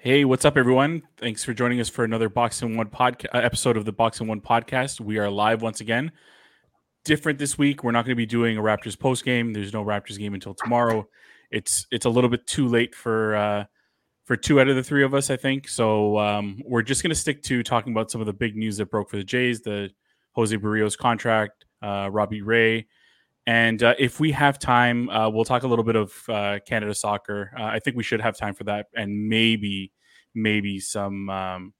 Hey, what's up, everyone? Thanks for joining us for another Box and One podcast uh, episode of the Box and One podcast. We are live once again. Different this week. We're not going to be doing a Raptors post game. There's no Raptors game until tomorrow. It's it's a little bit too late for uh, for two out of the three of us, I think. So um, we're just going to stick to talking about some of the big news that broke for the Jays, the Jose Berrios contract, uh, Robbie Ray, and uh, if we have time, uh, we'll talk a little bit of uh, Canada soccer. Uh, I think we should have time for that, and maybe, maybe some um,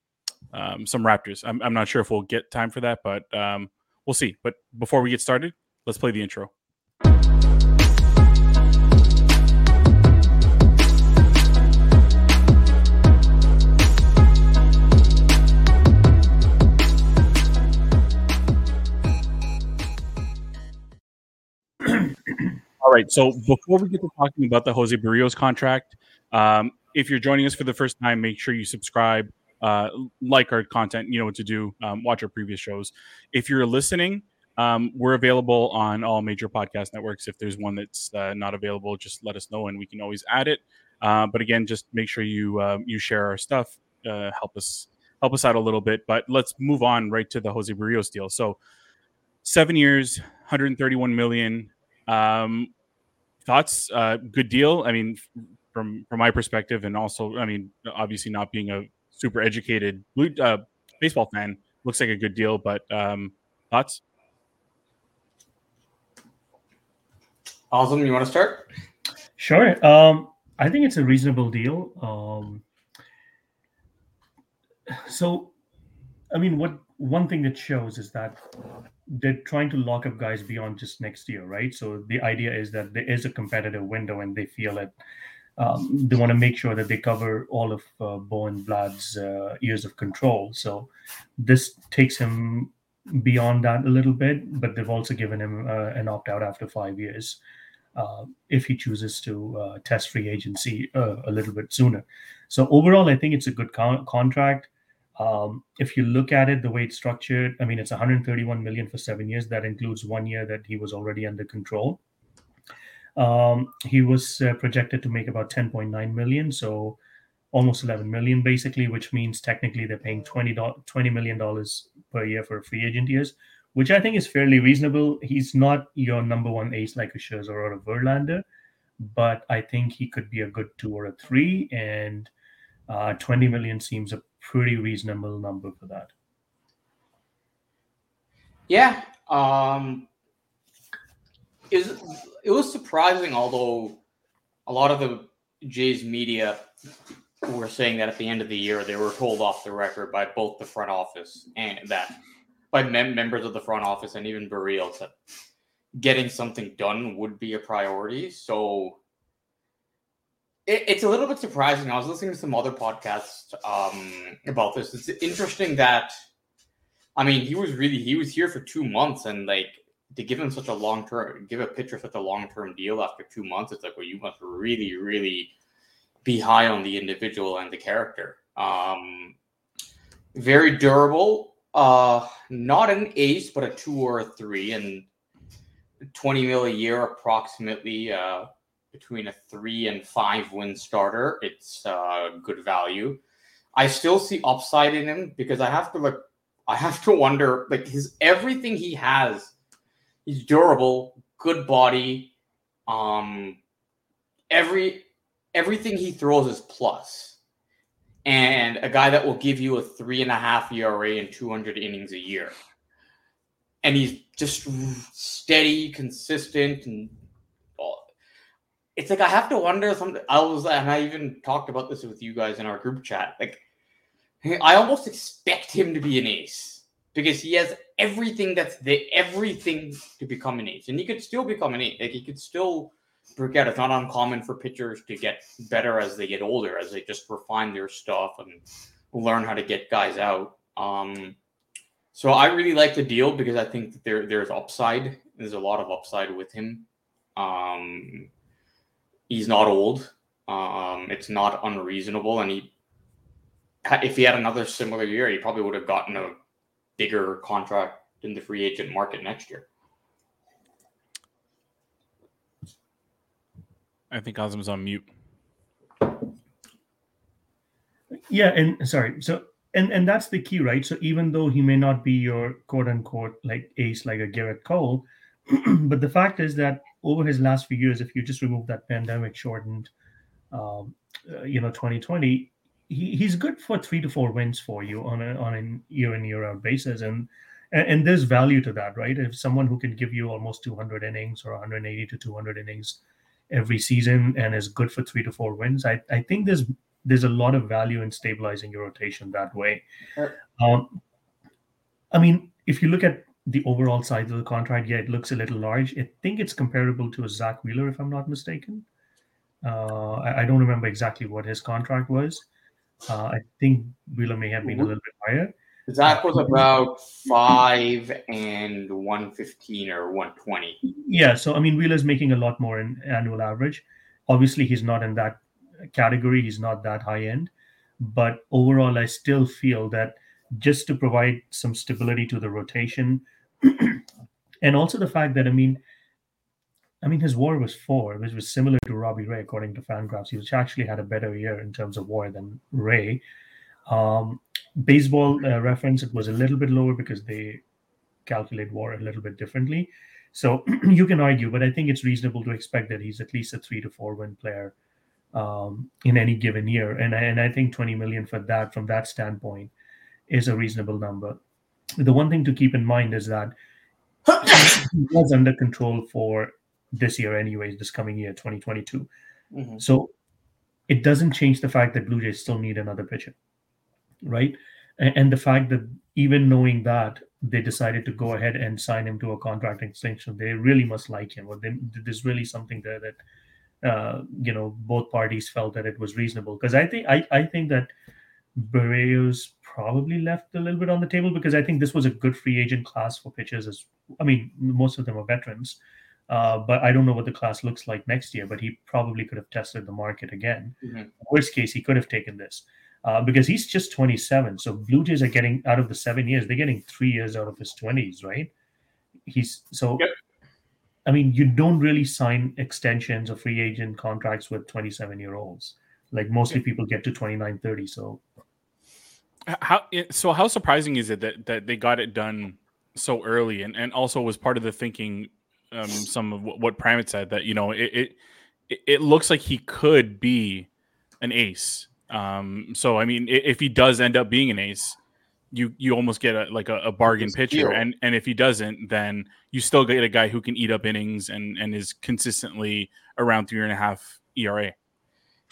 um, some Raptors. I'm, I'm, not sure if we'll get time for that, but um, we'll see. But before we get started, let's play the intro. All right. So before we get to talking about the Jose Berrios contract, um, if you're joining us for the first time, make sure you subscribe, uh, like our content. You know what to do. Um, watch our previous shows. If you're listening, um, we're available on all major podcast networks. If there's one that's uh, not available, just let us know, and we can always add it. Uh, but again, just make sure you uh, you share our stuff. Uh, help us help us out a little bit. But let's move on right to the Jose Berrios deal. So seven years, 131 million. Um, thoughts? Uh, good deal. I mean, from from my perspective, and also, I mean, obviously not being a super educated blue uh, baseball fan, looks like a good deal. But um, thoughts? Awesome. You want to start? Sure. Um, I think it's a reasonable deal. Um, so, I mean, what one thing that shows is that they're trying to lock up guys beyond just next year, right? So the idea is that there is a competitive window, and they feel that um, they want to make sure that they cover all of uh, Bo and Vlad's uh, years of control. So this takes him beyond that a little bit, but they've also given him uh, an opt out after five years uh, if he chooses to uh, test free agency uh, a little bit sooner. So overall, I think it's a good con- contract. Um, if you look at it the way it's structured, I mean, it's 131 million for seven years. That includes one year that he was already under control. Um, he was uh, projected to make about 10.9 million, so almost 11 million basically, which means technically they're paying 20 20 million dollars per year for free agent years, which I think is fairly reasonable. He's not your number one ace like a Scherzer or a Verlander, but I think he could be a good two or a three, and uh, 20 million seems a pretty reasonable number for that. Yeah. Um, is it was surprising, although a lot of the Jays media were saying that at the end of the year they were told off the record by both the front office and that by mem- members of the front office and even Berrios that getting something done would be a priority. So it, it's a little bit surprising. I was listening to some other podcasts um, about this. It's interesting that, I mean, he was really he was here for two months, and like to give him such a long term, give a pitcher such a long term deal after two months, it's like, well, you must really, really be high on the individual and the character. Um, very durable. Uh, not an ace, but a two or a three, and 20 mil a year approximately. Uh, between a three and five win starter. It's uh, good value. I still see upside in him because I have to look. I have to wonder like his everything he has. He's durable, good body. Um, every everything he throws is plus, and a guy that will give you a three and a half ERA and 200 innings a year. And he's just steady, consistent, and it's like I have to wonder something. I was, and I even talked about this with you guys in our group chat. Like, I almost expect him to be an ace because he has everything that's the everything to become an ace, and he could still become an ace. Like, he could still break out. It's not uncommon for pitchers to get better as they get older, as they just refine their stuff and learn how to get guys out. Um, so I really like the deal because I think that there there's upside. There's a lot of upside with him. Um, he's not old. Um, it's not unreasonable, and he, if he had another similar year, he probably would have gotten a bigger contract in the free agent market next year. I think Azam's on mute. Yeah, and sorry, so and and that's the key, right? So even though he may not be your quote unquote like ace like a Gerrit Cole, but the fact is that over his last few years, if you just remove that pandemic shortened, um, uh, you know, 2020, he, he's good for three to four wins for you on a on a year in year out basis, and, and and there's value to that, right? If someone who can give you almost 200 innings or 180 to 200 innings every season and is good for three to four wins, I I think there's there's a lot of value in stabilizing your rotation that way. Um, I mean, if you look at the overall size of the contract, yeah, it looks a little large. I think it's comparable to a Zack Wheeler, if I'm not mistaken. Uh, I, I, don't remember exactly what his contract was. Uh, I think Wheeler may have been a little bit higher. Zach was about five and one fifteen or one twenty. Yeah, so I mean, Wheeler's making a lot more in annual average. Obviously, he's not in that category. He's not that high end, but overall, I still feel that just to provide some stability to the rotation, and also the fact that I mean, I mean, his WAR was four, which was similar to Robbie Ray according to Fangraphs. Which actually had a better year in terms of WAR than Ray. Um, baseball uh, reference, it was a little bit lower because they calculate WAR a little bit differently. So you can argue, but I think it's reasonable to expect that he's at least a three to four win player um, in any given year. And, and I think 20 million for that, from that standpoint, is a reasonable number. The one thing to keep in mind is that he was under control for this year, anyways, this coming year, 2022. Mm-hmm. So it doesn't change the fact that Blue Jays still need another pitcher, right? And, and the fact that even knowing that, they decided to go ahead and sign him to a contract extension. They really must like him, or they, there's really something there that uh, you know both parties felt that it was reasonable. Because I think I, I think that Berrios probably left a little bit on the table because I think this was a good free agent class for pitchers. As I mean, most of them are veterans, uh, but I don't know what the class looks like next year. But he probably could have tested the market again. Mm-hmm. Worst case, he could have taken this uh, because he's just 27. So Blue Jays are getting out of the seven years, they're getting three years out of his 20s, right? He's so. Yep. I mean, you don't really sign extensions or free agent contracts with 27 year olds. Like mostly people get to 29, 30. So how so? How surprising is it that that they got it done so early, and and also was part of the thinking. Um, some of what, what Pramit said that you know it, it it looks like he could be an ace. Um, so I mean, if he does end up being an ace, you you almost get a like a, a bargain pitcher, and and if he doesn't, then you still get a guy who can eat up innings and and is consistently around three and a half ERA.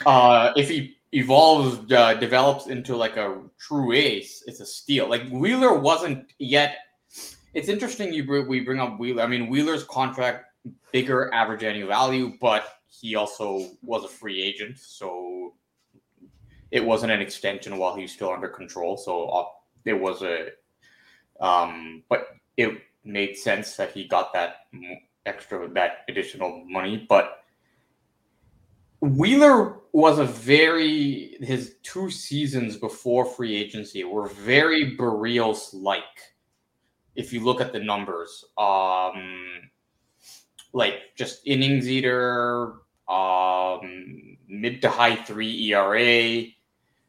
Uh, if he evolves, uh, develops into like a true ace, it's a steal. Like Wheeler wasn't yet. It's interesting you br- we bring up Wheeler. I mean, Wheeler's contract bigger average annual value, but he also was a free agent, so it wasn't an extension while he was still under control. So uh, it was a, um, but it made sense that he got that extra that additional money, but Wheeler was a very his two seasons before free agency were very Berrios like. If you look at the numbers, um, like just innings eater, um, mid to high three ERA,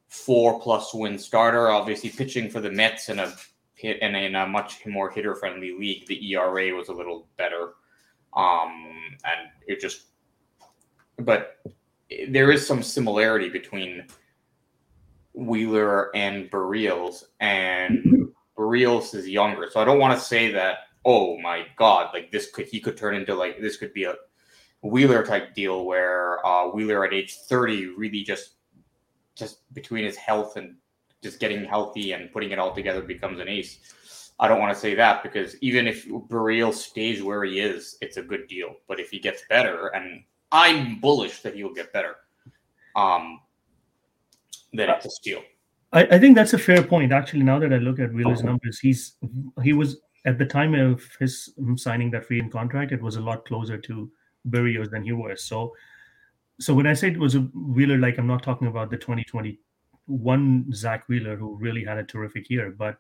four plus win starter. Obviously, pitching for the Mets in a hit and in a much more hitter friendly league, the ERA was a little better, um, and it just. But there is some similarity between Wheeler and Berrios, and Berrios is younger. So I don't want to say that. Oh my God! Like this could he could turn into like this could be a Wheeler type deal where uh, Wheeler at age thirty really just just between his health and just getting healthy and putting it all together becomes an ace. I don't want to say that because even if Berrios stays where he is, it's a good deal. But if he gets better and I'm bullish that he'll get better. Um, then it's a steal. I, I, think that's a fair point. Actually, now that I look at Wheeler's numbers, he's he was at the time of his signing that free and contract, it was a lot closer to Berrios than he was. So, so when I say it was a Wheeler, like I'm not talking about the 2021 Zack Wheeler who really had a terrific year, but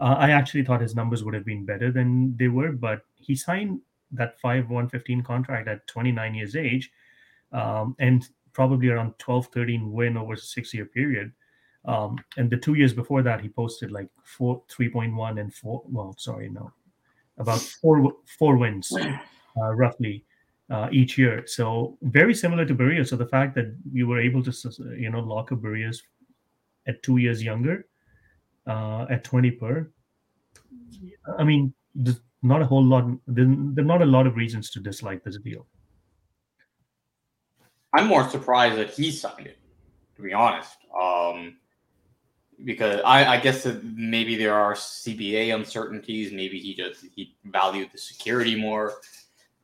uh, I actually thought his numbers would have been better than they were. But he signed that 5 115 contract at 29 years age um, and probably around 12 13 win over a six year period Um, and the two years before that, he posted like four, 3.1 and four. Well, sorry, no, about four four wins, uh, roughly uh, each year. So very similar to Berrios. So the fact that you were able to you know lock up Berrios at two years younger, uh, at 20 per. I mean, not a whole lot. There, are not a lot of reasons to dislike this deal. I'm more surprised that he signed it, to be honest. Um, because I, I guess that maybe there are CBA uncertainties. Maybe he just he valued the security more.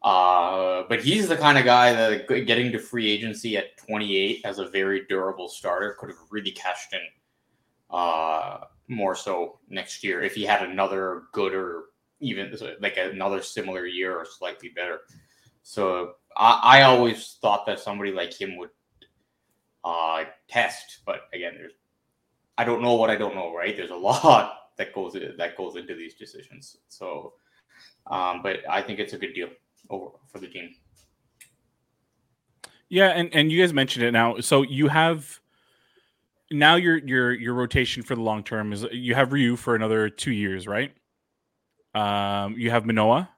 Uh, but he's the kind of guy that getting to free agency at 28 as a very durable starter could have really cashed in uh, more so next year if he had another good or even like another similar year or slightly better. So I, I always thought that somebody like him would uh, test, but again, there's I don't know what I don't know, right? There's a lot that goes that goes into these decisions. So, um, but I think it's a good deal over for the team. Yeah, and and you guys mentioned it now. So you have now your your your rotation for the long term is you have Ryu for another two years, right? Um, you have Manoah.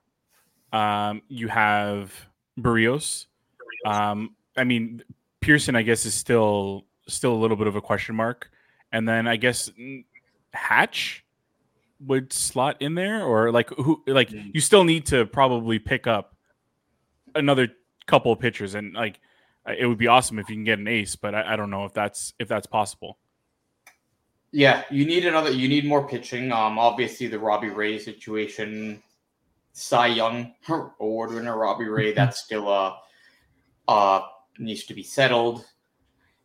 Um, you have Berrios. Um, I mean, Pearson, I guess, is still still a little bit of a question mark. And then I guess Hatch would slot in there, or like who? Like mm. you still need to probably pick up another couple of pitchers, and like it would be awesome if you can get an ace, but I, I don't know if that's if that's possible. Yeah, you need another. You need more pitching. Um, obviously the Robbie Ray situation, Cy Young award winner Robbie Ray. Mm-hmm. That's still uh, uh needs to be settled.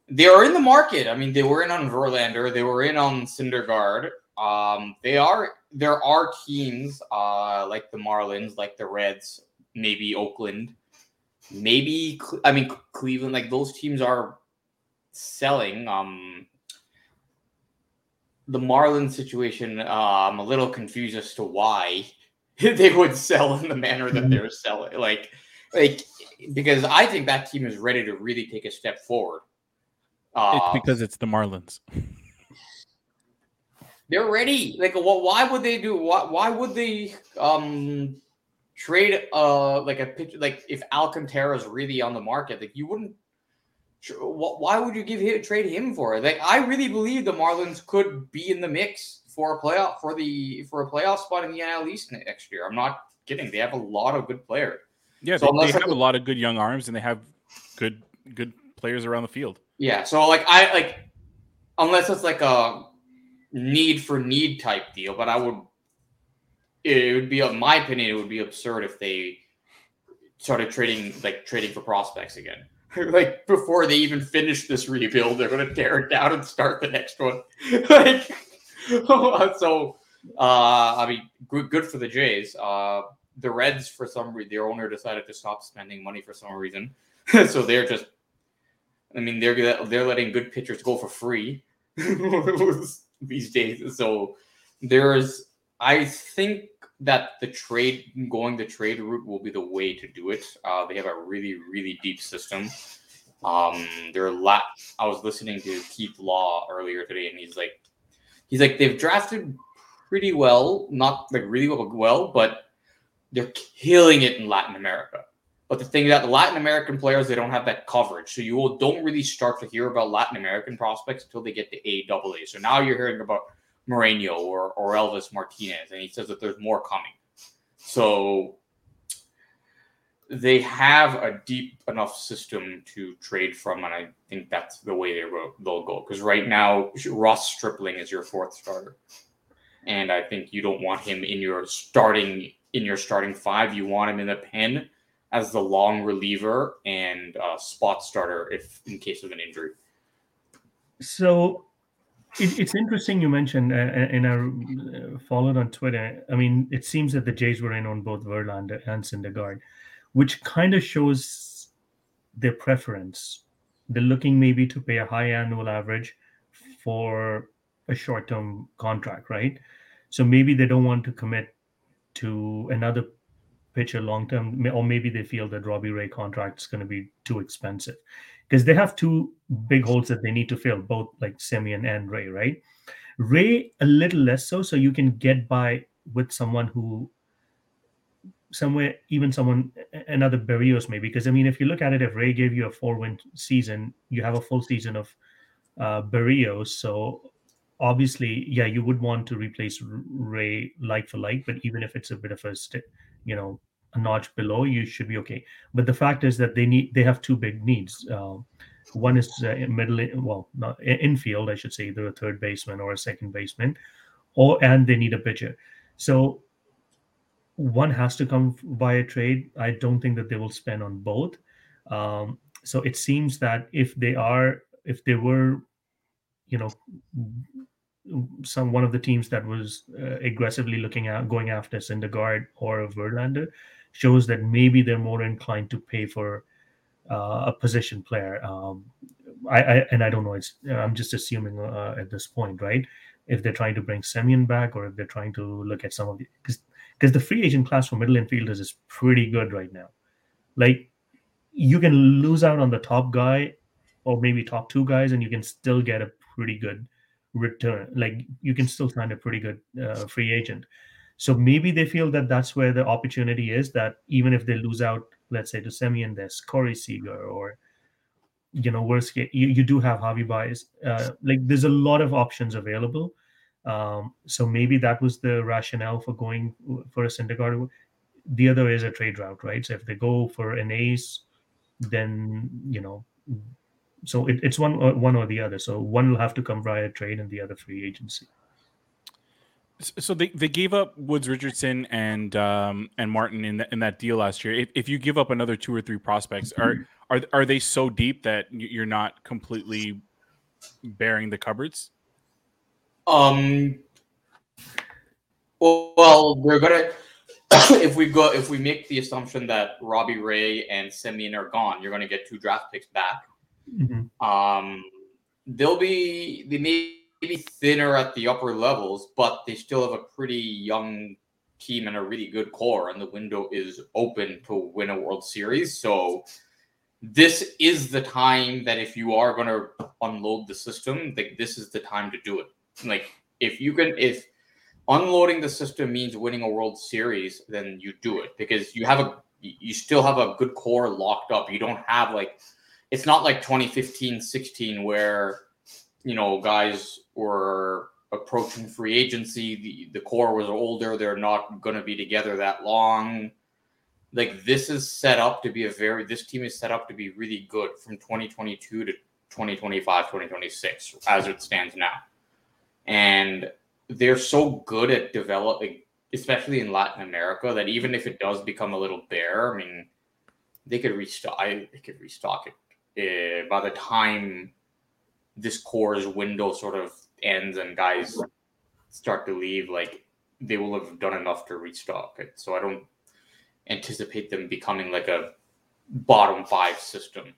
They are in the market. I mean, they were in on Verlander. They were in on Syndergaard. Um, they are. There are teams uh like the Marlins, like the Reds, maybe Oakland, maybe I mean Cleveland. Like those teams are selling. Um, the Marlins situation, uh, I'm a little confused as to why they would sell in the manner that they're selling. Like, like because I think that team is ready to really take a step forward. Uh, it's because it's the Marlins. They're ready. Like, well, why would they do? Why, why would they um trade uh like a pitch like if Alcantara is really on the market? Like, you wouldn't why would you give him trade him for it? Like I really believe the Marlins could be in the mix for a playoff for the for a playoff spot in the NL East next year. I'm not kidding. They have a lot of good players. Yeah, so they, they have a lot of good young arms and they have good good players around the field. Yeah, so like I like unless it's like a need for need type deal, but I would it would be in my opinion it would be absurd if they started trading like trading for prospects again. like before they even finish this rebuild, they're going to tear it down and start the next one. like, so, uh, I mean, good, good for the Jays. Uh, the Reds, for some reason, their owner decided to stop spending money for some reason, so they're just. I mean, they're they're letting good pitchers go for free these days. So there's, I think that the trade going the trade route will be the way to do it. Uh, they have a really really deep system. Um, they're a lot. I was listening to Keith Law earlier today, and he's like, he's like they've drafted pretty well, not like really well, but they're killing it in Latin America. But the thing that the Latin American players they don't have that coverage, so you don't really start to hear about Latin American prospects until they get to A double A. So now you're hearing about Moreno or, Orelvis Martinez, and he says that there's more coming. So they have a deep enough system to trade from, and I think that's the way they will, they'll go. Because right now, Ross Stripling is your fourth starter, and I think you don't want him in your starting in your starting five. You want him in the pen as the long reliever and uh, spot starter if in case of an injury. So it, it's interesting you mentioned, uh, and I uh, followed on Twitter. I mean, it seems that the Jays were in on both Verlander and Syndergaard, which kind of shows their preference. They're looking maybe to pay a high annual average for a short term contract, right? So maybe they don't want to commit to another pitcher long term, or maybe they feel that Robbie Ray contract is going to be too expensive. Because they have two big holes that they need to fill, both like Semien and Ray, right? Ray a little less so, so you can get by with someone who somewhere even someone another Berrios maybe because I mean if you look at it if Ray gave you a four win season you have a full season of uh, Berrios so obviously yeah you would want to replace Ray like for like but even if it's a bit of a you know a notch below you should be okay but the fact is that they need they have two big needs uh, one is uh, middle well not infield I should say either a third baseman or a second baseman or and they need a pitcher so one has to come via trade. I don't think that they will spend on both. Um, so it seems that if they are, if they were, you know, some one of the teams that was uh, aggressively looking at going after Syndergaard or Verlander, shows that maybe they're more inclined to pay for uh, a position player. Um, I, I, and I don't know. It's I'm just assuming uh, at this point, right? If they're trying to bring Semien back, or if they're trying to look at some of the because because the free agent class for middle infielders is pretty good right now. Like you can lose out on the top guy or maybe top two guys, and you can still get a pretty good return. Like you can still find a pretty good uh, free agent. So maybe they feel that that's where the opportunity is. That even if they lose out, let's say to Semien, there's Corey Seager or you know worst case you, you do have Javi Baez. Uh, like there's a lot of options available um, so maybe that was the rationale for going for a Syndergaard. The other is a trade route, right? So if they go for an ace, then you know, so it, it's one or one or the other. So one will have to come via trade, and the other free agency. So they, they gave up Woods Richardson and um, and Martin in, the, in that deal last year. If, if you give up another two or three prospects, are are are they so deep that you're not completely baring the cupboards? Um. Well, we're gonna if we go if we make the assumption that Robbie Ray and Semien are gone, you're gonna get two draft picks back. Mm-hmm. Um, they'll be they may be thinner at the upper levels, but they still have a pretty young team and a really good core, and the window is open to win a World Series. So this is the time that if you are going to unload the system, like this is the time to do it. Like if you can, if unloading the system means winning a World Series, then you do it because you have a, you still have a good core locked up. You don't have like, it's not like 2015, 16 where, you know, guys were approaching free agency. The, the core was older. They're not going to be together that long. Like this is set up to be a very, this team is set up to be really good from 2022 to 2025, 2026 as it stands now and they're so good at developing, especially in Latin America, that even if it does become a little bare, I mean, they could restock. I, they could restock it uh, by the time this core's window sort of ends and guys start to leave. Like they will have done enough to restock it. So I don't anticipate them becoming like a bottom five system.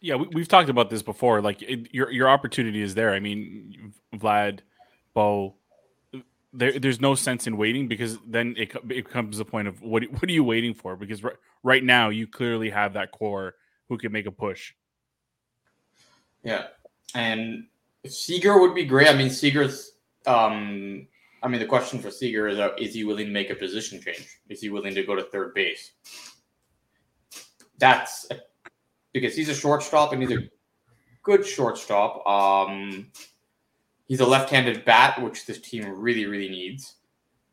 yeah, we, have talked about this before. Like it, your your opportunity is there. I mean, Vlad, Bo, there, there's no sense in waiting because then it, it comes the point of what what are you waiting for? Because right, right now you clearly have that core who can make a push. Yeah, and Seager would be great. I mean, Seager's. Um, I mean, the question for Seager is: uh, Is he willing to make a position change? Is he willing to go to third base? That's because he's a shortstop and he's a good shortstop. Um, he's a left-handed bat, which this team really, really needs.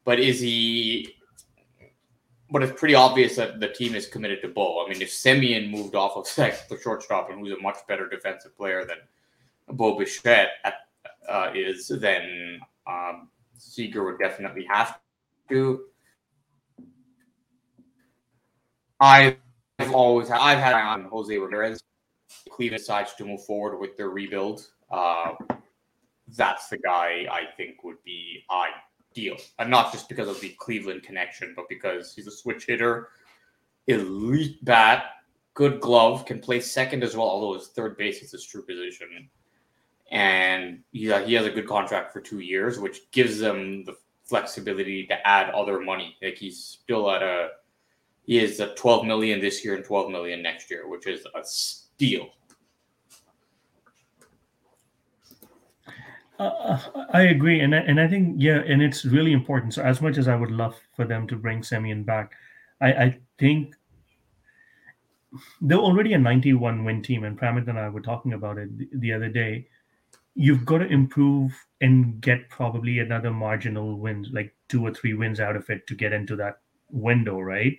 But is he? But it's pretty obvious that the team is committed to Bo. I mean, if Semien moved off of the shortstop and who's a much better defensive player than Bo Bichette uh, is, then um, Seager would definitely have to. I I've always had, I've had on Jose Ramirez. Cleveland decides to move forward with their rebuild. Uh, that's the guy I think would be ideal, and not just because of the Cleveland connection, but because he's a switch hitter, elite bat, good glove, can play second as well. Although his third base is his true position, and he uh, he has a good contract for two years, which gives them the flexibility to add other money. Like he's still at a he is a 12 million this year and 12 million next year, which is a steal. Uh, I agree, and I, and I think yeah, and it's really important. So as much as I would love for them to bring Semien back, I, I think they're already a 91 win team, and Pramit and I were talking about it the, the other day. You've got to improve and get probably another marginal win, like two or three wins out of it to get into that window, right?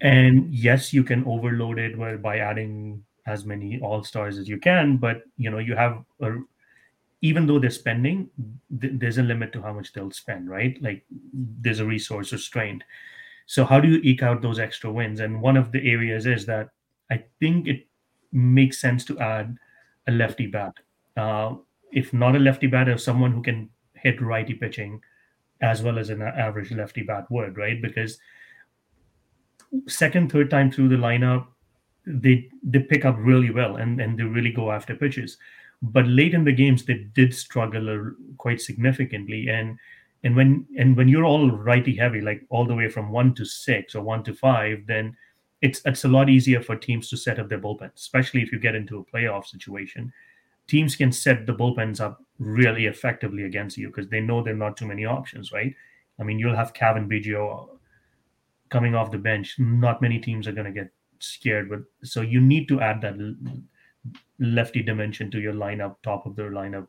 And yes, you can overload it by adding as many all stars as you can, but you know you have a even though they're spending, th- there's a limit to how much they'll spend, right? Like there's a resource restraint. So how do you eke out those extra wins? And one of the areas is that I think it makes sense to add a lefty bat. Uh, if not a lefty bat, if someone who can hit righty pitching as well as an average lefty bat would, right? Because second, third time through the lineup, they they pick up really well and, and they really go after pitches but late in the games they did struggle uh, quite significantly. And and when and when you're all righty heavy like all the way from one to six or one to five then it's it's a lot easier for teams to set up their bullpen especially if you get into a playoff situation. Teams can set the bullpens up really effectively against you because they know there are not too many options right? I mean you'll have Cavan Biggio coming off the bench. Not many teams are going to get scared with so you need to add that lefty dimension to your lineup, top of their lineup.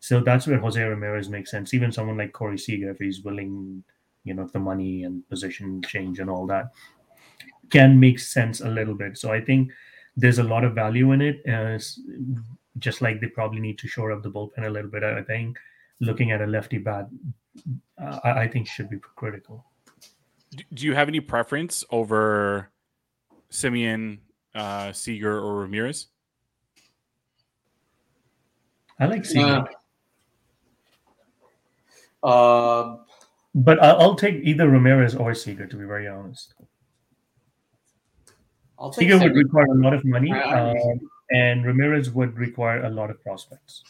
So that's where Jose Ramirez makes sense. Even someone like Corey Seager, if he's willing, you know, the money and position change and all that, can make sense a little bit. So I think there's a lot of value in it. Uh, just like they probably need to shore up the bullpen a little bit. I think looking at a lefty bat, I think should be critical. Do you have any preference over Semien, uh, Seager, or Ramirez? I like Seager. Uh, uh, but I'll take either Ramirez or Seager, to be very honest. I'll take Seager would require a lot of money, um, and Ramirez would require a lot of prospects.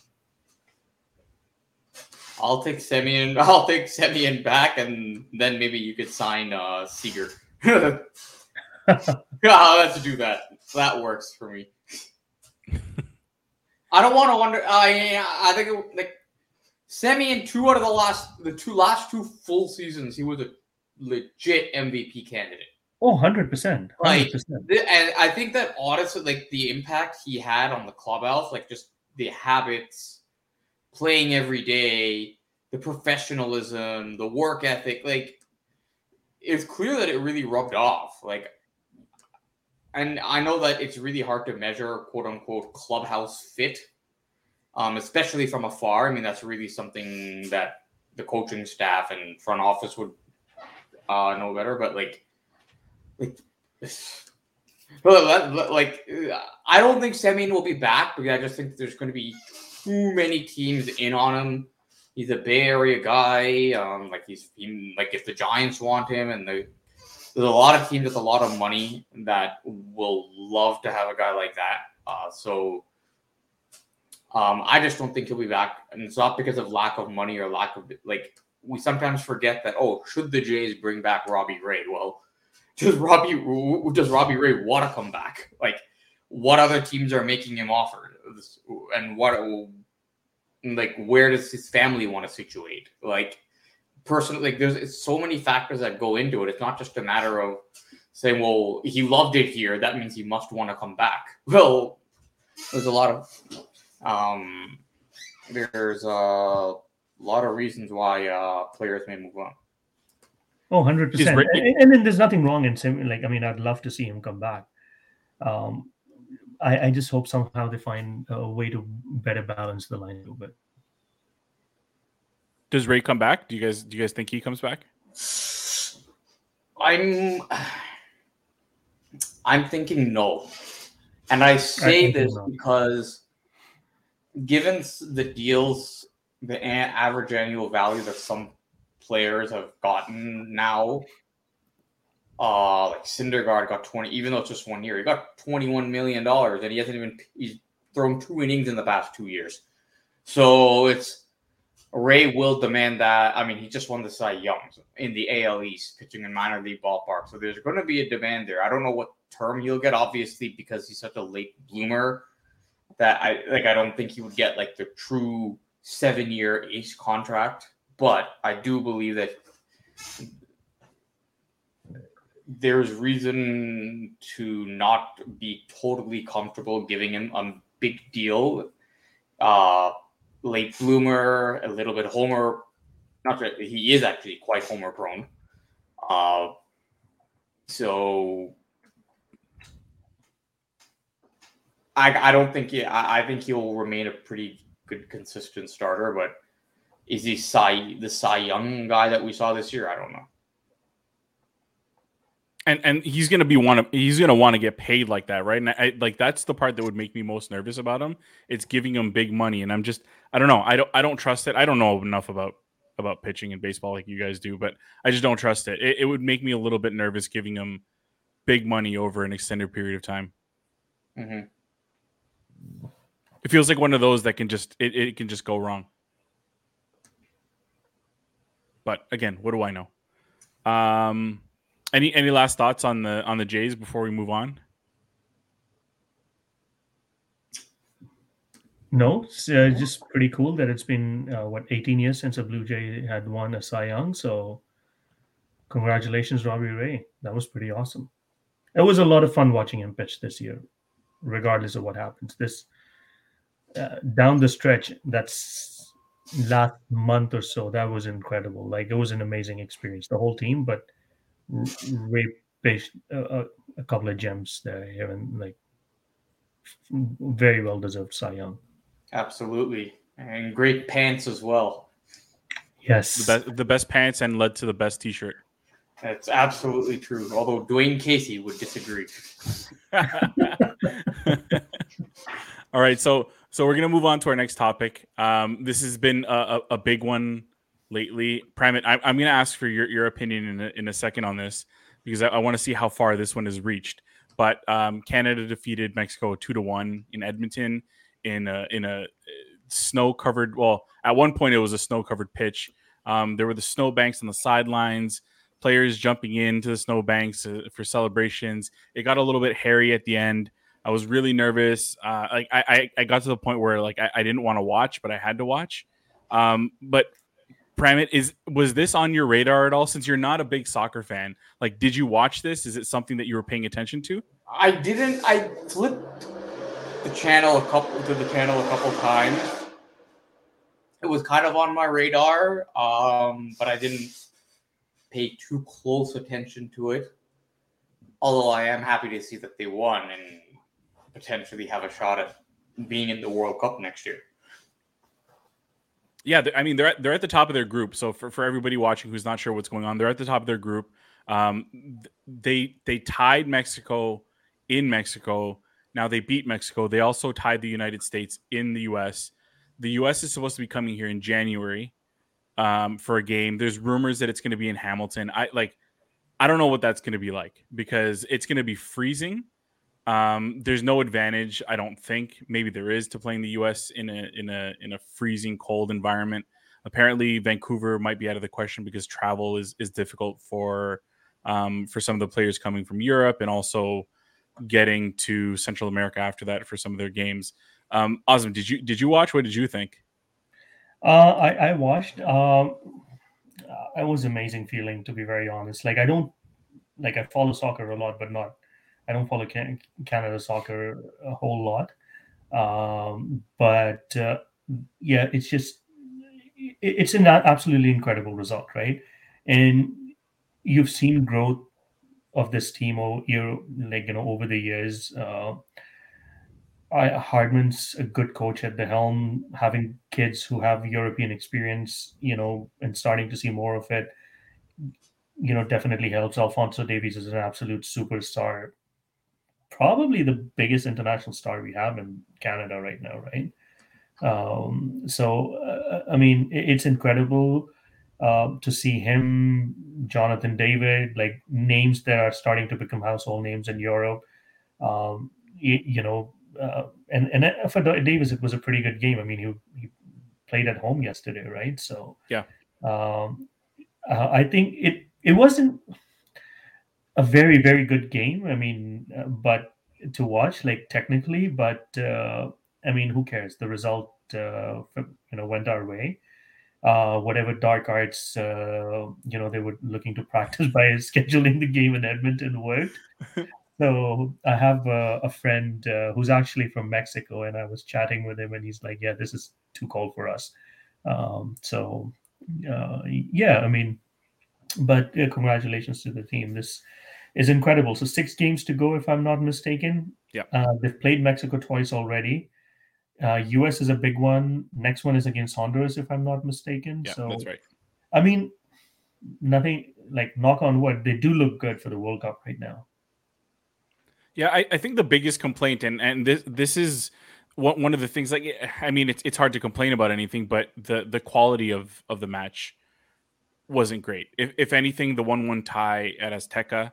I'll take Semien. I'll take Semien back, and then maybe you could sign uh, Seager. I'll have to do that. That works for me. I don't want to wonder. I I think it, like Semien two out of the last the two last two full seasons, he was a legit MVP candidate. Oh, 100 percent. Like, and I think that honestly, like the impact he had on the clubhouse, like just the habits, playing every day, the professionalism, the work ethic, like it's clear that it really rubbed off. Like and I know that it's really hard to measure quote unquote clubhouse fit, um, especially from afar. I mean, that's really something that the coaching staff and front office would uh, know better. But like, like, like, I don't think Semien will be back because I just think there's going to be too many teams in on him. He's a Bay Area guy. Um, like he's he, like if the Giants want him and the there's a lot of teams with a lot of money that will love to have a guy like that. Uh, so um, I just don't think he'll be back, and it's not because of lack of money or lack of like we sometimes forget that. Oh, should the Jays bring back Robbie Ray? Well, does Robbie does Robbie Ray want to come back? Like, what other teams are making him offer, and what like where does his family want to situate? Like, personally like there's it's so many factors that go into it. It's not just a matter of saying, well, he loved it here. That means he must want to come back. Well, there's a lot of um there's a lot of reasons why uh players may move on. Oh, 100 percent. And then there's nothing wrong in saying, Like, I mean, I'd love to see him come back. Um, I, I just hope somehow they find a way to better balance the line a little bit. Does Ray come back? Do you guys do you guys think he comes back? I'm I'm thinking no. And I say I this no. because given the deals, the average annual value that some players have gotten now, uh like Syndergaard got 20, even though it's just one year, he got 21 million dollars and he hasn't even he's thrown two innings in the past two years. So it's Ray will demand that. I mean, he just won the Cy Young in the AL East, pitching in minor league ballpark. So there's going to be a demand there. I don't know what term he'll get, obviously, because he's such a late bloomer that I like. I don't think he would get like the true seven year ace contract, but I do believe that there's reason to not be totally comfortable giving him a big deal. Uh, late bloomer, a little bit homer. Not that he is actually quite homer prone. Uh, so I, I don't think he, I, I think he'll remain a pretty good consistent starter, but is he Cy the Cy Young guy that we saw this year? I don't know. And and he's gonna be one of he's gonna want to get paid like that, right? And I, like that's the part that would make me most nervous about him. It's giving him big money, and I'm just I don't know. I don't I don't trust it. I don't know enough about about pitching and baseball like you guys do, but I just don't trust it. It, it would make me a little bit nervous giving him big money over an extended period of time. Mm-hmm. It feels like one of those that can just it, it can just go wrong. But again, what do I know? Um, any any last thoughts on the on the Jays before we move on? No, it's uh, just pretty cool that it's been uh, what 18 years since a Blue Jay had won a Cy Young. So, congratulations, Robbie Ray. That was pretty awesome. It was a lot of fun watching him pitch this year, regardless of what happens. This uh, down the stretch, that's last month or so, that was incredible. Like it was an amazing experience. The whole team, but Ray pitched a, a couple of gems there, here and like very well deserved Cy Young. Absolutely. And great pants as well. Yes. The best, the best pants and led to the best t shirt. That's absolutely true. Although Dwane Casey would disagree. All right. So, so we're going to move on to our next topic. Um, this has been a, a, a big one lately. Pramit, I, I'm going to ask for your, your opinion in a, in a second on this because I, I want to see how far this one has reached. But um, Canada defeated Mexico two to one in Edmonton in a in a uh, snow covered. Well, at one point it was a snow covered pitch. Um, there were the snow banks on the sidelines, players jumping into the snow banks uh, for celebrations. It got a little bit hairy at the end. I was really nervous. Uh, like I, I, I, got to the point where like I, I didn't want to watch, but I had to watch. Um, but Pramit, is was this on your radar at all? Since you're not a big soccer fan, like, did you watch this? Is it something that you were paying attention to? I didn't. I flipped the channel a couple to the channel a couple times. It was kind of on my radar, um, but I didn't pay too close attention to it. Although I am happy to see that they won and potentially have a shot at being in the World Cup next year. Yeah, I mean they're at, they're at the top of their group. So for, for everybody watching who's not sure what's going on, they're at the top of their group. Um, they they tied Mexico in Mexico now they beat Mexico. They also tied the United States in the U.S. The U.S. is supposed to be coming here in January um, for a game. There's rumors that it's going to be in Hamilton. I like. I don't know what that's going to be like because it's going to be freezing. Um, there's no advantage, I don't think. Maybe there is to playing the U.S. in a in a in a freezing cold environment. Apparently, Vancouver might be out of the question because travel is is difficult for um, for some of the players coming from Europe and also getting to Central America after that for some of their games. Um, did you did you watch? What did you think? Uh, I, I watched. Um, it was amazing feeling to be very honest. Like I don't like I follow soccer a lot, but not I don't follow can- Canada soccer a whole lot. Um, but uh, yeah, it's just it's an absolutely incredible result, right? And you've seen growth of this team over like you know, over the years. Uh, I, Herdman's a good coach at the helm, having kids who have European experience, you know, and starting to see more of it, you know, definitely helps. Alphonso Davies is an absolute superstar, probably the biggest international star we have in Canada right now, right? Um, so, uh, I mean, it's incredible uh, to see him, Jonathan David, like names that are starting to become household names in Europe. Um, you, you know, uh, and and for Davies, it was a pretty good game. I mean, he, he played at home yesterday, right? So yeah, um, uh, I think it it wasn't a very very good game. I mean, uh, but to watch like technically, but uh, I mean, who cares? The result, uh, you know, went our way. Uh, whatever dark arts, uh, you know, they were looking to practice by scheduling the game in Edmonton worked. so I have a, a friend uh, who's actually from Mexico, and I was chatting with him, and he's like, "Yeah, this is too cold for us." Um, so, uh, yeah, I mean, but congratulations to the team. This is incredible. So six games to go, if I'm not mistaken. Yeah, uh, they've played Mexico twice already. Uh, US is a big one. Next one is against Honduras, if I'm not mistaken. Yeah, so that's right. I mean, nothing like knock on wood, they do look good for the World Cup right now. Yeah, I, I think the biggest complaint, and and this this is one one of the things. Like, I mean, it's it's hard to complain about anything, but the the quality of of the match wasn't great. If if anything, the one one tie at Azteca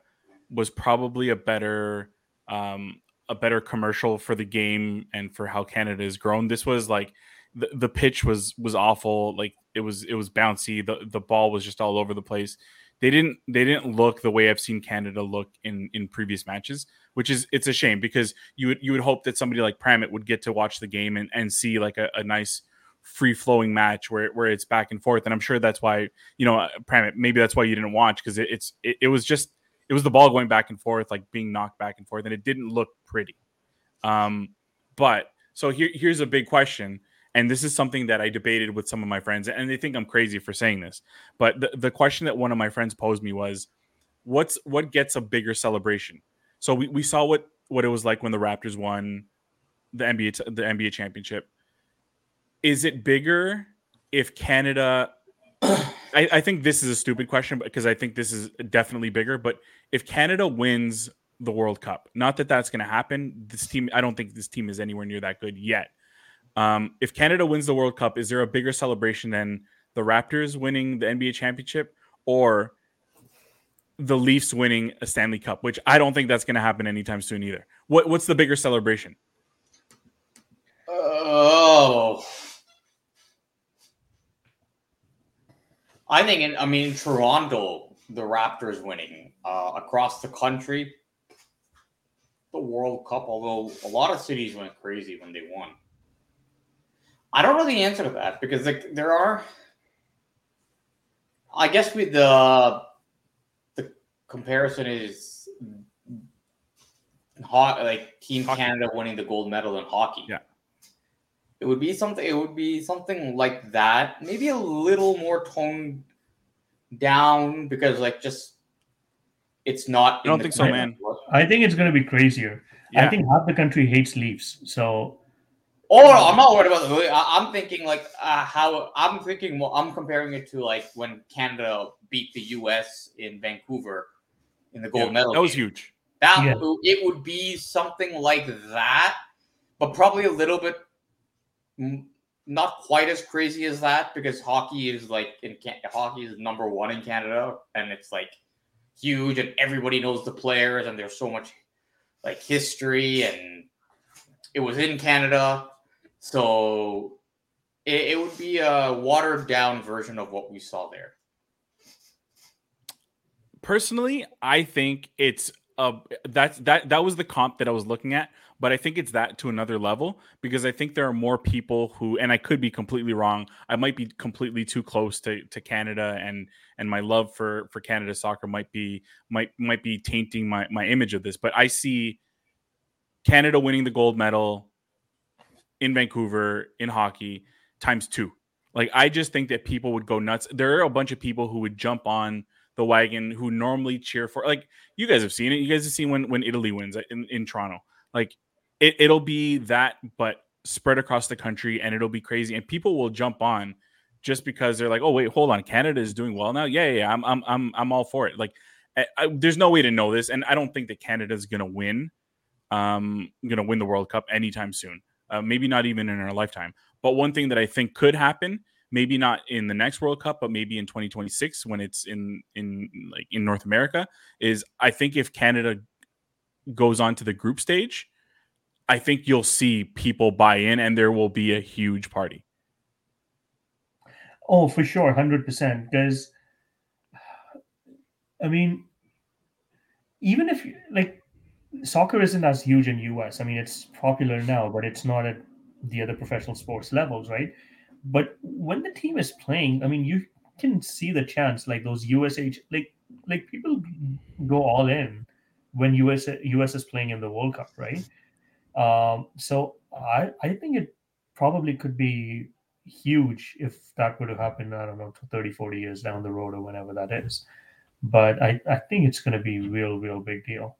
was probably a better um, a better commercial for the game and for how Canada has grown. This was like the, the pitch was was awful. Like it was it was bouncy. The the ball was just all over the place. They didn't they didn't look the way I've seen Canada look in in previous matches, which is it's a shame because you would you would hope that somebody like Pramit would get to watch the game and, and see like a, a nice free flowing match where where it's back and forth. And I'm sure that's why you know Pramit maybe that's why you didn't watch because it, it's it, it was just it was the ball going back and forth, like being knocked back and forth, and it didn't look pretty. Um, but so here, here's a big question, and this is something that I debated with some of my friends, and they think I'm crazy for saying this. But the, the question that one of my friends posed me was, "What's what gets a bigger celebration?" So we, we saw what what it was like when the Raptors won the NBA the NBA championship. Is it bigger if Canada I, I, think this is a stupid question because I think this is definitely bigger. But if Canada wins the World Cup, not that that's going to happen, this team, I don't think this team is anywhere near that good yet. Um, if Canada wins the World Cup, is there a bigger celebration than the Raptors winning the NBA championship or the Leafs winning a Stanley Cup? Which I don't think that's going to happen anytime soon either. What, what's the bigger celebration? Oh. I think, in, I mean, in Toronto, the Raptors winning uh, across the country, the World Cup. Although a lot of cities went crazy when they won. I don't know the answer to that because like there are. I guess with the the comparison is hot like Team hockey. Canada winning the gold medal in hockey. Yeah. It would be something. It would be something like that. Maybe a little more toned down because, like, just it's not. I don't think so, man. I think it's going to be crazier. Yeah. I think half the country hates Leafs. So. Oh, no, I'm not worried about the. I'm thinking like uh, how I'm thinking. Well, I'm comparing it to like when Canada beat the U.S. in Vancouver in the gold yeah, medal. That was huge. That yeah. it would be something like that, but probably a little bit not quite as crazy as that because hockey is like in hockey is number one in Canada and it's like huge and everybody knows the players and there's so much like history and it was in Canada. So it, it would be a watered down version of what we saw there. Personally i think it's uh, that's that that was the comp that I was looking at, but I think it's that to another level because I think there are more people who, and I could be completely wrong. I might be completely too close to, to Canada, and and my love for for Canada soccer might be might might be tainting my my image of this. But I see Canada winning the gold medal in Vancouver in hockey times two. Like I just think that people would go nuts. There are a bunch of people who would jump on the wagon who normally cheer for like you guys have seen it. You guys have seen when when Italy wins in, in Toronto. Like it, it'll be that, but spread across the country, and it'll be crazy. And people will jump on just because they're like, "Oh wait, hold on, Canada is doing well now." Yeah, yeah, yeah I'm I'm I'm I'm all for it. Like, I, I, there's no way to know this, and I don't think that Canada's gonna win, um, gonna win the World Cup anytime soon. Uh, maybe not even in our lifetime. But one thing that I think could happen maybe not in the next World Cup, but maybe in 2026 when it's in in like in North America, is I think if Canada goes on to the group stage, I think you'll see people buy in and there will be a huge party. Oh, for sure, hundred percent. Because, I mean, even if like soccer isn't as huge in US. I mean, it's popular now, but it's not at the other professional sports levels, right? But when the team is playing, I mean, you can see the chance like those USH like like people go all in when US US is playing in the World Cup, right? Um, so I I think it probably could be huge if that were to happen, I don't know, 30, 40 years down the road or whenever that is. But I, I think it's going to be real, real big deal.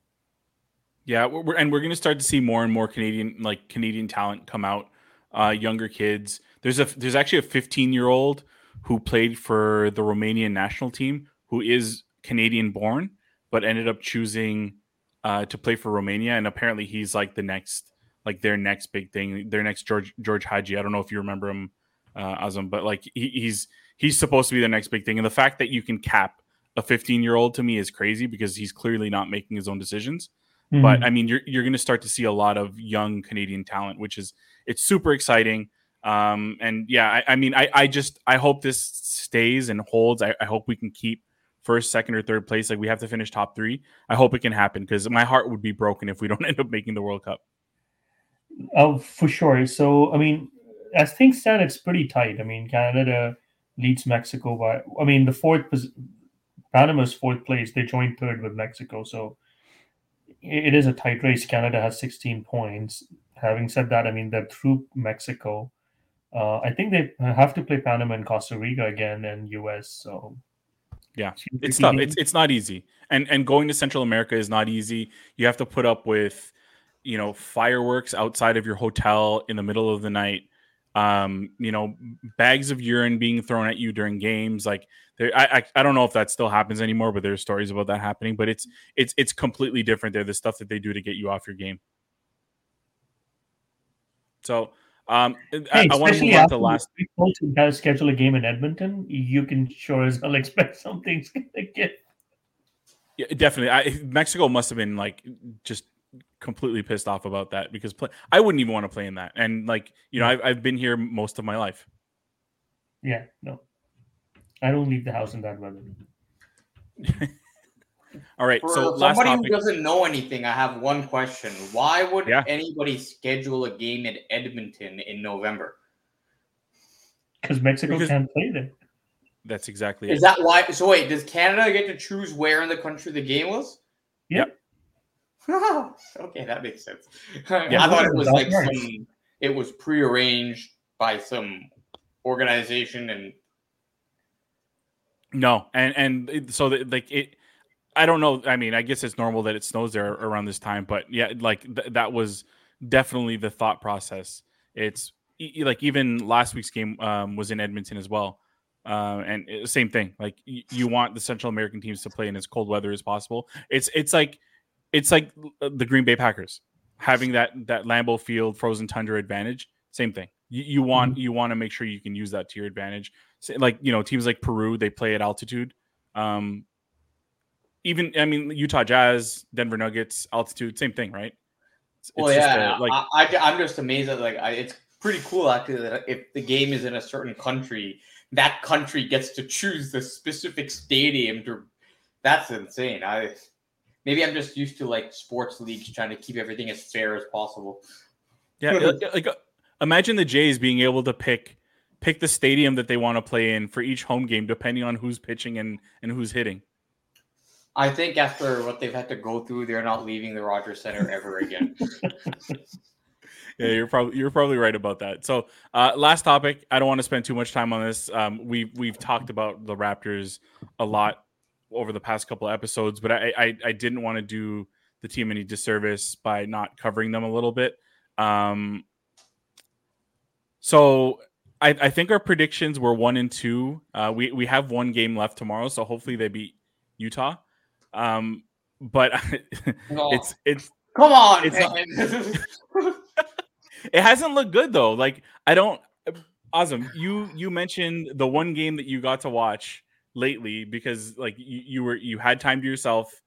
Yeah, we're, and we're going to start to see more and more Canadian like Canadian talent come out, uh, younger kids. There's a there's actually a 15 year old who played for the Romanian national team who is Canadian born, but ended up choosing uh, to play for Romania, and apparently he's like the next like their next big thing, their next George George Hagi. I don't know if you remember him, uh, Azam, but like he, he's he's supposed to be the next big thing, and the fact that you can cap a 15 year old to me is crazy because he's clearly not making his own decisions. Mm-hmm. But I mean, you're you're going to start to see a lot of young Canadian talent, which is it's super exciting. Um, and yeah, I, I mean, I, I just I hope this stays and holds. I, I hope we can keep first, second, or third place. Like we have to finish top three. I hope it can happen because my heart would be broken if we don't end up making the World Cup. Oh, for sure. So I mean, as things stand, it's pretty tight. I mean, Canada leads Mexico by. I mean, the fourth Panama's fourth place. They joined third with Mexico. So it is a tight race. Canada has 16 points. Having said that, I mean they're through Mexico. Uh, I think they have to play Panama and Costa Rica again and US. So yeah, it's tough. It's it's not easy. And and going to Central America is not easy. You have to put up with you know fireworks outside of your hotel in the middle of the night um, you know, bags of urine being thrown at you during games. Like, there, I, I, I don't know if that still happens anymore, but there's stories about that happening. But it's it's it's completely different. They're the stuff that they do to get you off your game. So, um, hey, I, I want to move on to last. To schedule a game in Edmonton, you can sure as hell expect something's gonna get. Yeah, definitely. I, Mexico must have been like just completely pissed off about that because play, I wouldn't even want to play in that. And like, you know, I've, I've been here most of my life. Yeah, no, I don't leave the house in that weather. All right. For so somebody who doesn't know anything, I have one question. Why would yeah. anybody schedule a game in Edmonton in November? Because Mexico because can't play there. That's exactly Is it. that why? So wait, does Canada get to choose where in the country the game was? Yep. okay, that makes sense. Yeah, I thought it was like some, it was prearranged by some organization and no, and and so the, like it. I don't know. I mean, I guess it's normal that it snows there around this time, but yeah, like th- that was definitely the thought process. It's e- like even last week's game um, was in Edmonton as well, uh, and it, same thing. Like y- you want the Central American teams to play in as cold weather as possible. It's it's like it's like the Green Bay Packers having that that Lambeau Field frozen tundra advantage. Same thing. You, you want mm-hmm. you want to make sure you can use that to your advantage. So, like you know, teams like Peru they play at altitude. Um, even I mean Utah Jazz, Denver Nuggets, altitude, same thing, right? It's, well, yeah, a, like I, I, am just amazed that like I, it's pretty cool actually that if the game is in a certain country, that country gets to choose the specific stadium to. That's insane. I maybe I'm just used to like sports leagues trying to keep everything as fair as possible. Yeah, like uh, imagine the Jays being able to pick pick the stadium that they want to play in for each home game, depending on who's pitching and and who's hitting. I think after what they've had to go through, they're not leaving the Rogers Center ever again. yeah, you're probably you're probably right about that. So, uh, last topic. I don't want to spend too much time on this. Um, we've we've talked about the Raptors a lot over the past couple episodes, but I, I, I didn't want to do the team any disservice by not covering them a little bit. Um, so I, I think our predictions were one and two. Uh, we we have one game left tomorrow, so hopefully they beat Utah. Um, but oh. it's it's come on, it's it hasn't looked good though. Like I don't. Awesome. You you mentioned the one game that you got to watch lately because like you, you were you had time to yourself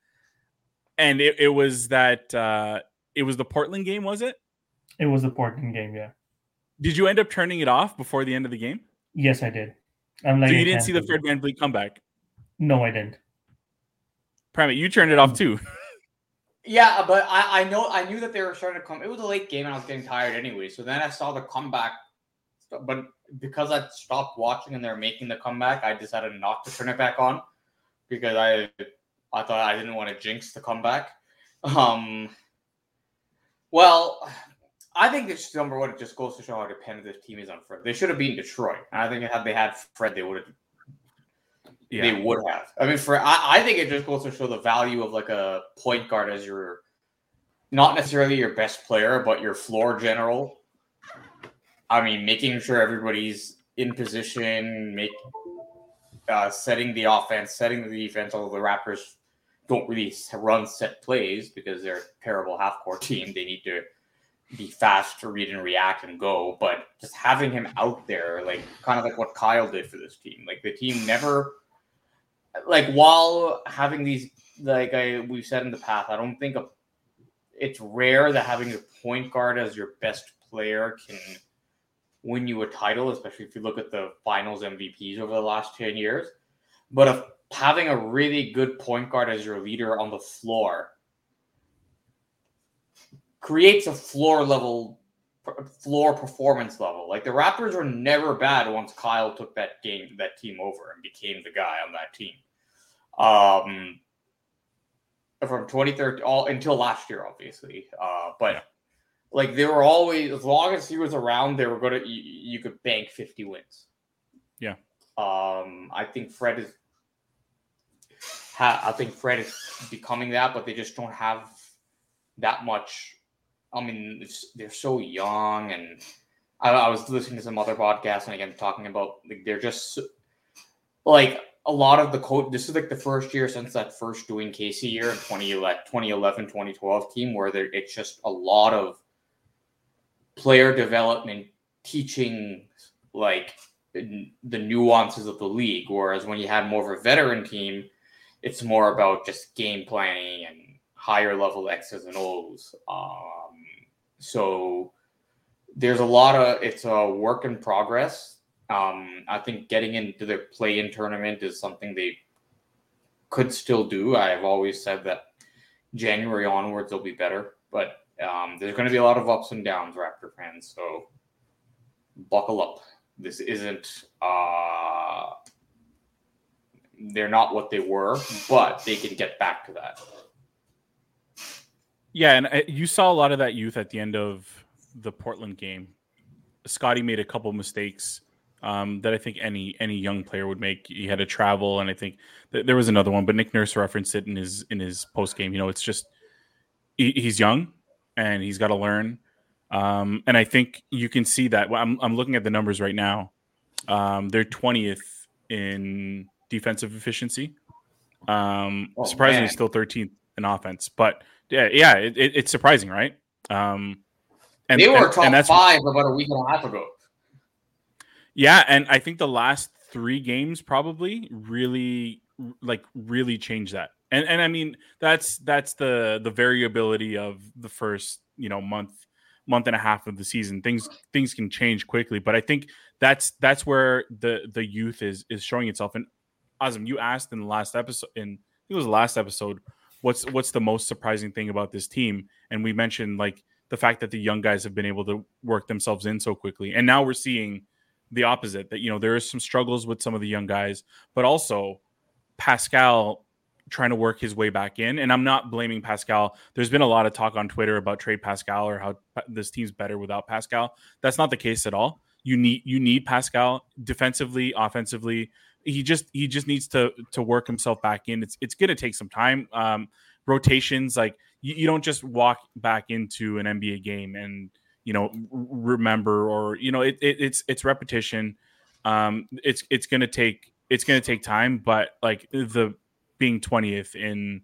and it, it was that uh it was the portland game was it it was the portland game yeah did you end up turning it off before the end of the game yes i did I'm like, so you didn't see the do Fred it. VanVleet comeback. No, I didn't. Pramit, you turned it off too. Yeah, but I, I know I knew that they were starting to come. It was a late game and I was getting tired anyway. So then I saw the comeback, but because I stopped watching and they're making the comeback, I decided not to turn it back on because I I thought I didn't want to jinx the comeback. Um, well, I think it's number one. It just goes to show how dependent this team is on Fred. They should have beaten Detroit, and I think had they had Fred, they would have they would have. I mean, for I, I think it just goes to show the value of like a point guard as your not necessarily your best player, but your floor general. I mean, making sure everybody's in position, make uh, setting the offense, setting the defense. Although the Raptors don't really run set plays because they're a terrible half court team, they need to be fast to read and react and go. But just having him out there, like kind of like what Kyle did for this team, like the team never like while having these like I we've said in the past, I don't think a, it's rare that having a point guard as your best player can win you a title, especially if you look at the finals MVPs over the last 10 years. But if having a really good point guard as your leader on the floor creates a floor level floor performance level. Like the Raptors were never bad once Kyle took that game that team over and became the guy on that team. Um from 2013 all until last year obviously. Uh but Yeah. like they were always as long as he was around they were going to you, you could bank 50 wins. Yeah. Um I think Fred is ha, I think Fred is becoming that but they just don't have that much I mean, they're so young, and I, I, was listening to some other podcasts, and again, talking about like they're just like a lot of the code. This is like the first year since that first Dwane Casey year in 2011, 2011 2012 team, where there it's just a lot of player development, teaching like the nuances of the league. Whereas when you had more of a veteran team, it's more about just game planning and higher level X's and O's. Um, so there's a lot of it's a work in progress. Um, I think getting into the play-in tournament is something they could still do. I've always said that January onwards will be better, but um, there's going to be a lot of ups and downs, Raptor fans. So buckle up. This isn't. Uh, they're not what they were, but they can get back to that. Yeah, and uh, you saw a lot of that youth at the end of the Portland game. Scotty made a couple mistakes um, that I think any any young player would make. He had to travel, and I think th- there was another one, but Nick Nurse referenced it in his in his post game. You know, it's just he, he's young and he's got to learn. Um, and I think you can see that. I'm I'm looking at the numbers right now. Um, they're twentieth in defensive efficiency. Um, Oh, surprisingly, man. still thirteenth in offense, but yeah, yeah, it, it, it's surprising, right? Um, and they were and, top and that's five about a week and a half ago. yeah, and I think the last three games probably really like really changed that. And and I mean that's that's the the variability of the first you know month month and a half of the season. Things things can change quickly, but I think that's that's where the the youth is is showing itself. And Azim, you asked in the last episode in I think it was the last episode what's what's the most surprising thing about this team? And we mentioned like the fact that the young guys have been able to work themselves in so quickly. And now we're seeing the opposite that you know there is some struggles with some of the young guys but also pascal trying to work his way back in. And i'm not blaming pascal. There's been a lot of talk on twitter about trade pascal or how this team's better without pascal. That's not the case at all. You need you need pascal defensively offensively he just he just needs to to work himself back in. It's it's going to take some time. Um rotations like you, you don't just walk back into an nba game and you know remember or you know it, it it's it's repetition. Um it's it's going to take it's going to take time but like the being 20th in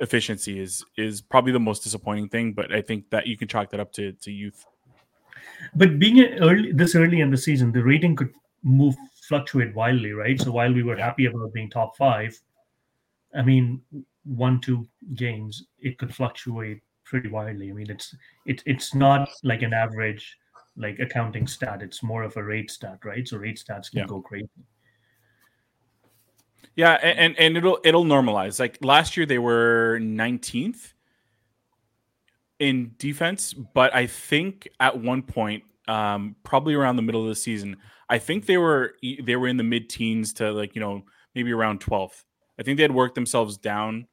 efficiency is is probably the most disappointing thing but i think that you can chalk that up to to youth. But being early this early in the season, the rating could move fluctuate wildly, right? So while we were happy about being top five, I mean, one two games it could fluctuate pretty wildly. I mean, it's it's it's not like an average like accounting stat. It's more of a rate stat, right? So rate stats can Yeah. go crazy. Yeah, and, and, and it'll it'll normalize. Like last year, they were 19th in defense, but I think at one point, um, probably around the middle of the season, I think they were they were in the mid teens to like you know maybe around 12th. I think they had worked themselves down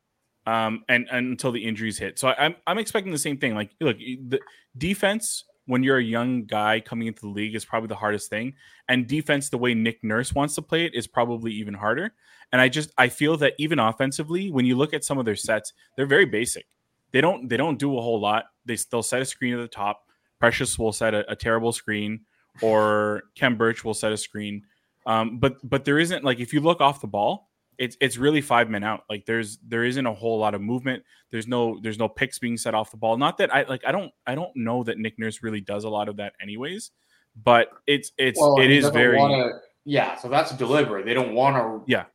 um, and, and until the injuries hit. So I, I'm I'm expecting the same thing. Like, look, the defense when you're a young guy coming into the league is probably the hardest thing, and defense the way Nick Nurse wants to play it is probably even harder. And I just I feel that even offensively, when you look at some of their sets, they're very basic. They don't they don't do a whole lot. They still set a screen at the top. Precious will set a, a terrible screen, or Khem Birch will set a screen. Um, but but there isn't like if you look off the ball, it's it's really five men out. Like there's there isn't a whole lot of movement. There's no there's no picks being set off the ball. Not that I like I don't I don't know that Nick Nurse really does a lot of that anyways. But it's it's well, it is very wanna, yeah. So that's deliberate. They don't want to yeah.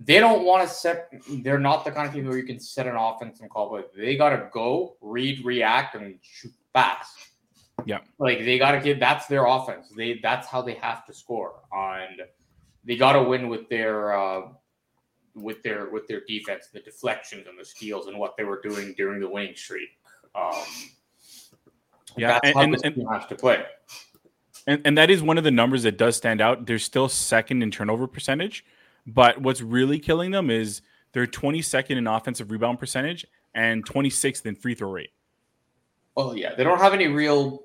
They don't want to set. They're not the kind of team where you can set an offense and call but They got to go, read, react, and shoot fast. Yeah, like they got to get. That's their offense. They that's how they have to score, and they got to win with their. Uh, with their with their defense, the deflections and the steals, and what they were doing during the winning streak. Um, yeah, that's and, how and, and has to play. And, and that is one of the numbers that does stand out. They're still second in turnover percentage, but what's really killing them is they're 22nd in offensive rebound percentage and 26th in free throw rate. Oh yeah, they don't have any real.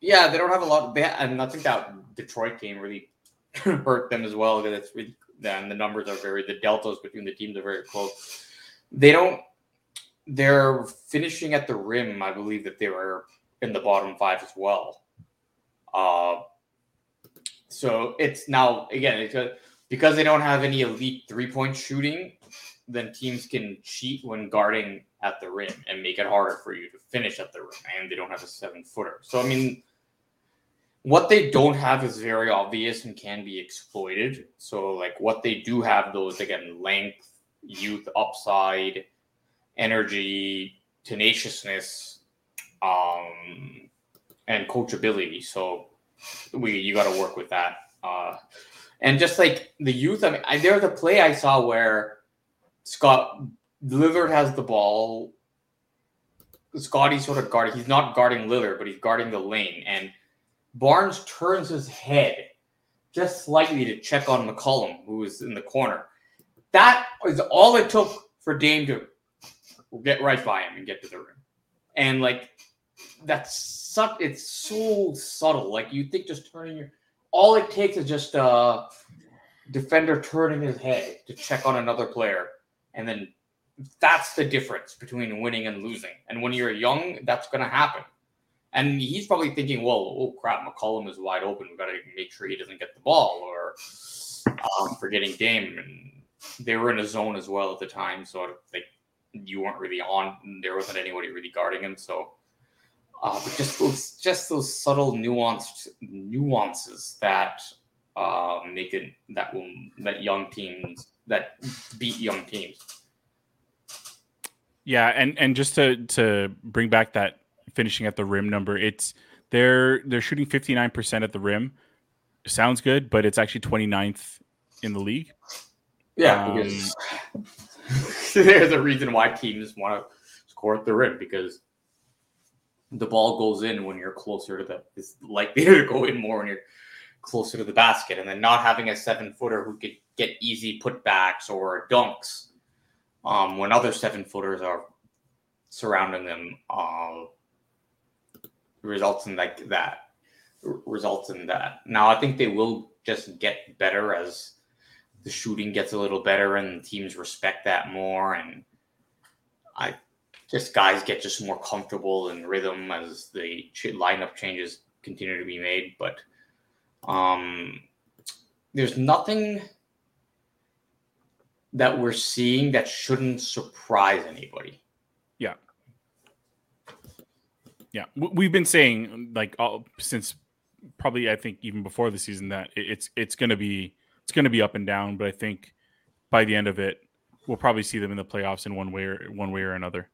Yeah, they don't have a lot. They and I think that Detroit game really hurt them as well because it's really then the numbers are very the deltas between the teams are very close. They don't. They're finishing at the rim. I believe that they were in the bottom five as well. Uh, so it's now again it's a, because they don't have any elite three point shooting. Then teams can cheat when guarding at the rim and make it harder for you to finish at the rim, and they don't have a seven footer. So I mean, what they don't have is very obvious and can be exploited. So, like what they do have, those again, length, youth, upside, energy, tenaciousness, um, and coachability. So, we you got to work with that. Uh, and just like the youth, I mean, I, there's a play I saw where Scott Lillard has the ball. Scotty sort of guarding. He's not guarding Lillard, but he's guarding the lane, and Barnes turns his head just slightly to check on McCollum, who was in the corner. That is all it took for Dame to get right by him and get to the rim. And like that's such it's so subtle. Like you think just turning your all it takes is just a defender turning his head to check on another player. And then that's the difference between winning and losing. And when you're young, that's gonna happen. And he's probably thinking, well, oh crap, McCollum is wide open. We've got to make sure he doesn't get the ball or um, forgetting Dame. And they were in a zone as well at the time. So like you weren't really on. There wasn't anybody really guarding him. So uh, but just those just those subtle nuanced nuances that uh, make it that will that young teams that beat young teams. Yeah, and and just to to bring back that finishing at the rim number. It's they're they're shooting 59% at the rim. Sounds good, but it's actually 29th in the league. Yeah, um, because there's a reason why teams want to score at the rim because the ball goes in when you're closer to the it's likely to go in more when you're closer to the basket and then not having a seven footer who could get easy putbacks or dunks um, when other seven footers are surrounding them uh, results in like that results in that. Now I think they will just get better as the shooting gets a little better and teams respect that more and I just guys get just more comfortable in rhythm as the lineup changes continue to be made but um there's nothing that we're seeing that shouldn't surprise anybody Yeah, we've been saying like all, since probably I think even before the season that it's it's going to be it's going to be up and down, but I think by the end of it, we'll probably see them in the playoffs in one way or one way or another.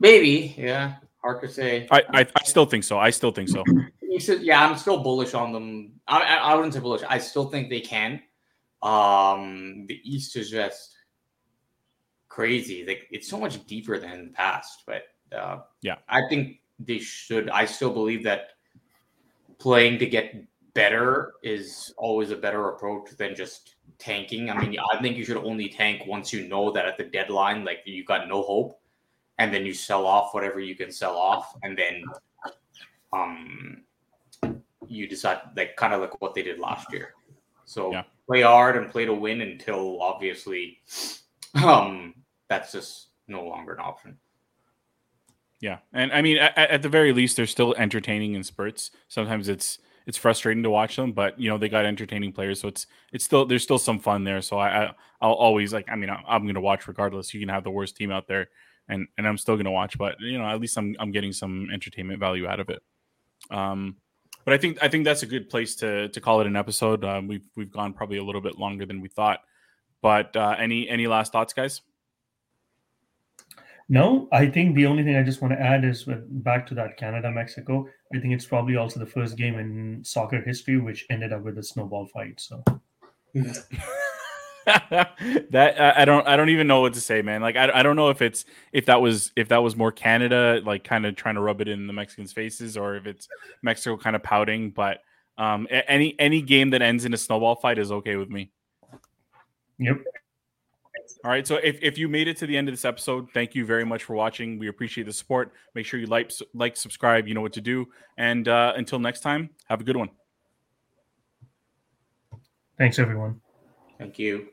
Maybe, yeah, hard to say. I I, I still think so. I still think so. You said, yeah, I'm still bullish on them. I, I, I wouldn't say bullish. I still think they can. Um, the East is just crazy. Like it's so much deeper than in the past. But uh, yeah, I think they should. I still believe that playing to get better is always a better approach than just tanking. I mean, I think you should only tank once you know that at the deadline, like you got no hope, and then you sell off whatever you can sell off, and then um you decide like kind of like what they did last year. So yeah. play hard and play to win until obviously um that's just no longer an option. Yeah, and I mean, at, at, the very least, they're still entertaining in spurts. Sometimes it's it's frustrating to watch them, but you know they got entertaining players, so it's it's still there's still some fun there. So I, I will always like I mean I'm going to watch regardless. You can have the worst team out there, and and I'm still going to watch, but you know at least I'm I'm getting some entertainment value out of it. Um, but I think I think that's a good place to to call it an episode. Um, we've we've gone probably a little bit longer than we thought. But uh, any any last thoughts, guys? No, I think the only thing I just want to add is back to that Canada Mexico. I think it's probably also the first game in soccer history which ended up with a snowball fight. So that I don't I don't even know what to say, man. Like I, I don't know if it's if that was if that was more Canada like kind of trying to rub it in the Mexicans' faces or if it's Mexico kind of pouting. But um, any any game that ends in a snowball fight is okay with me. Yep. All right. So if, if you made it to the end of this episode, thank you very much for watching. We appreciate the support. Make sure you like, like, subscribe. You know what to do. And uh, until next time, have a good one. Thanks, everyone. Thank you.